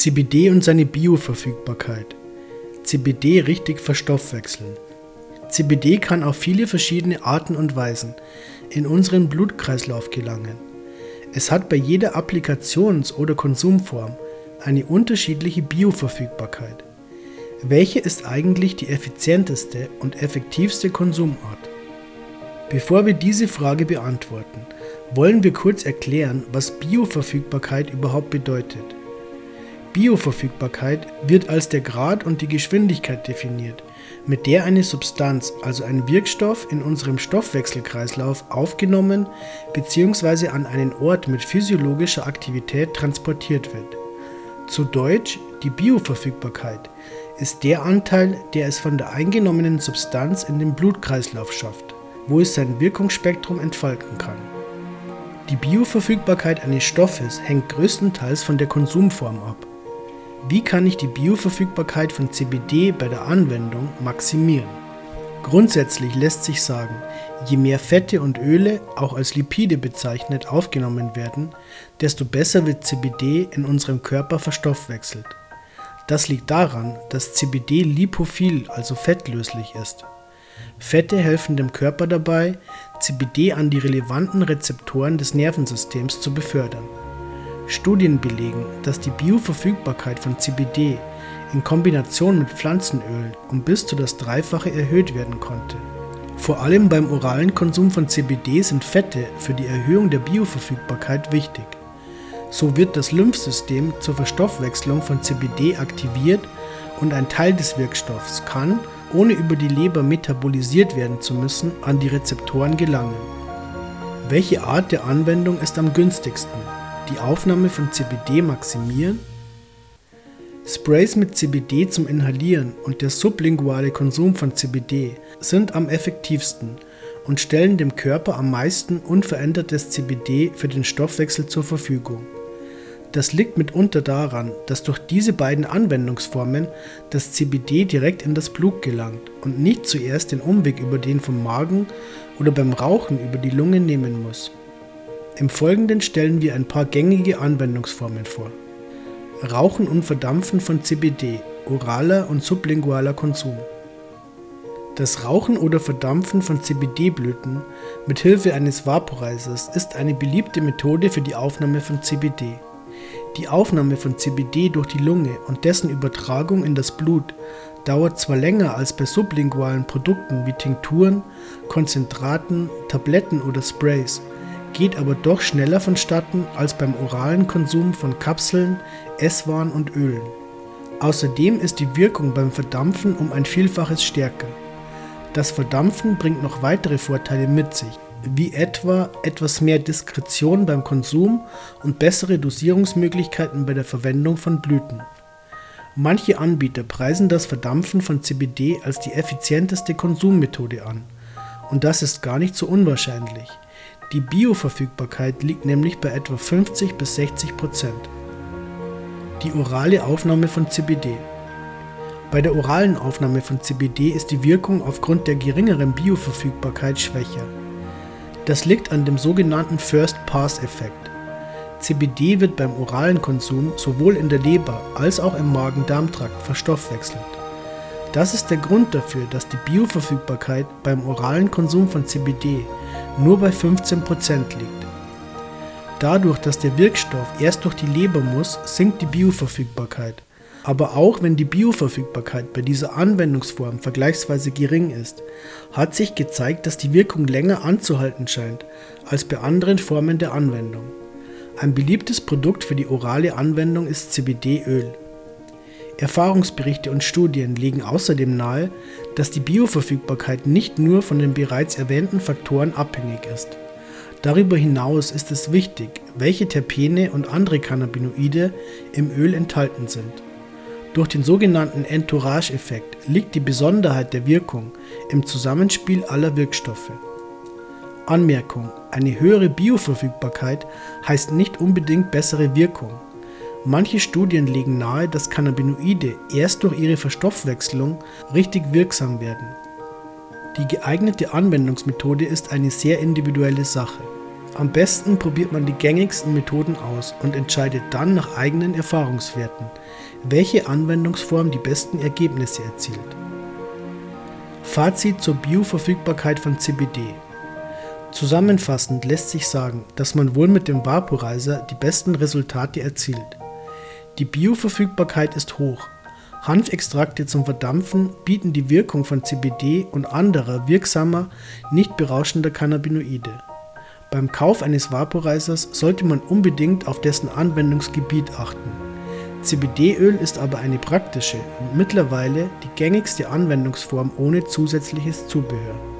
CBD und seine Bioverfügbarkeit. CBD richtig verstoffwechseln. CBD kann auf viele verschiedene Arten und Weisen in unseren Blutkreislauf gelangen. Es hat bei jeder Applikations- oder Konsumform eine unterschiedliche Bioverfügbarkeit. Welche ist eigentlich die effizienteste und effektivste Konsumart? Bevor wir diese Frage beantworten, wollen wir kurz erklären, was Bioverfügbarkeit überhaupt bedeutet. Bioverfügbarkeit wird als der Grad und die Geschwindigkeit definiert, mit der eine Substanz, also ein Wirkstoff, in unserem Stoffwechselkreislauf aufgenommen bzw. an einen Ort mit physiologischer Aktivität transportiert wird. Zu Deutsch, die Bioverfügbarkeit ist der Anteil, der es von der eingenommenen Substanz in den Blutkreislauf schafft, wo es sein Wirkungsspektrum entfalten kann. Die Bioverfügbarkeit eines Stoffes hängt größtenteils von der Konsumform ab. Wie kann ich die Bioverfügbarkeit von CBD bei der Anwendung maximieren? Grundsätzlich lässt sich sagen, je mehr Fette und Öle, auch als Lipide bezeichnet, aufgenommen werden, desto besser wird CBD in unserem Körper verstoffwechselt. Das liegt daran, dass CBD lipophil, also fettlöslich ist. Fette helfen dem Körper dabei, CBD an die relevanten Rezeptoren des Nervensystems zu befördern. Studien belegen, dass die Bioverfügbarkeit von CBD in Kombination mit Pflanzenölen um bis zu das Dreifache erhöht werden konnte. Vor allem beim oralen Konsum von CBD sind Fette für die Erhöhung der Bioverfügbarkeit wichtig. So wird das Lymphsystem zur Verstoffwechslung von CBD aktiviert und ein Teil des Wirkstoffs kann, ohne über die Leber metabolisiert werden zu müssen, an die Rezeptoren gelangen. Welche Art der Anwendung ist am günstigsten? Die Aufnahme von CBD maximieren, Sprays mit CBD zum Inhalieren und der sublinguale Konsum von CBD sind am effektivsten und stellen dem Körper am meisten unverändertes CBD für den Stoffwechsel zur Verfügung. Das liegt mitunter daran, dass durch diese beiden Anwendungsformen das CBD direkt in das Blut gelangt und nicht zuerst den Umweg über den vom Magen oder beim Rauchen über die Lunge nehmen muss. Im Folgenden stellen wir ein paar gängige Anwendungsformen vor. Rauchen und Verdampfen von CBD, oraler und sublingualer Konsum. Das Rauchen oder Verdampfen von CBD-Blüten mit Hilfe eines Vaporizers ist eine beliebte Methode für die Aufnahme von CBD. Die Aufnahme von CBD durch die Lunge und dessen Übertragung in das Blut dauert zwar länger als bei sublingualen Produkten wie Tinkturen, Konzentraten, Tabletten oder Sprays, geht aber doch schneller vonstatten als beim oralen Konsum von Kapseln, Esswaren und Ölen. Außerdem ist die Wirkung beim Verdampfen um ein Vielfaches stärker. Das Verdampfen bringt noch weitere Vorteile mit sich, wie etwa etwas mehr Diskretion beim Konsum und bessere Dosierungsmöglichkeiten bei der Verwendung von Blüten. Manche Anbieter preisen das Verdampfen von CBD als die effizienteste Konsummethode an. Und das ist gar nicht so unwahrscheinlich. Die Bioverfügbarkeit liegt nämlich bei etwa 50 bis 60 Prozent. Die orale Aufnahme von CBD. Bei der oralen Aufnahme von CBD ist die Wirkung aufgrund der geringeren Bioverfügbarkeit schwächer. Das liegt an dem sogenannten First-Pass-Effekt. CBD wird beim oralen Konsum sowohl in der Leber als auch im Magen-Darm-Trakt verstoffwechselt. Das ist der Grund dafür, dass die Bioverfügbarkeit beim oralen Konsum von CBD nur bei 15% liegt. Dadurch, dass der Wirkstoff erst durch die Leber muss, sinkt die Bioverfügbarkeit. Aber auch wenn die Bioverfügbarkeit bei dieser Anwendungsform vergleichsweise gering ist, hat sich gezeigt, dass die Wirkung länger anzuhalten scheint als bei anderen Formen der Anwendung. Ein beliebtes Produkt für die orale Anwendung ist CBD-Öl. Erfahrungsberichte und Studien legen außerdem nahe, dass die Bioverfügbarkeit nicht nur von den bereits erwähnten Faktoren abhängig ist. Darüber hinaus ist es wichtig, welche Terpene und andere Cannabinoide im Öl enthalten sind. Durch den sogenannten Entourage-Effekt liegt die Besonderheit der Wirkung im Zusammenspiel aller Wirkstoffe. Anmerkung: Eine höhere Bioverfügbarkeit heißt nicht unbedingt bessere Wirkung. Manche Studien legen nahe, dass Cannabinoide erst durch ihre Verstoffwechslung richtig wirksam werden. Die geeignete Anwendungsmethode ist eine sehr individuelle Sache. Am besten probiert man die gängigsten Methoden aus und entscheidet dann nach eigenen Erfahrungswerten, welche Anwendungsform die besten Ergebnisse erzielt. Fazit zur Bioverfügbarkeit von CBD. Zusammenfassend lässt sich sagen, dass man wohl mit dem Vaporizer die besten Resultate erzielt. Die Bioverfügbarkeit ist hoch. Hanfextrakte zum Verdampfen bieten die Wirkung von CBD und anderer wirksamer, nicht berauschender Cannabinoide. Beim Kauf eines Vaporizers sollte man unbedingt auf dessen Anwendungsgebiet achten. CBD-Öl ist aber eine praktische und mittlerweile die gängigste Anwendungsform ohne zusätzliches Zubehör.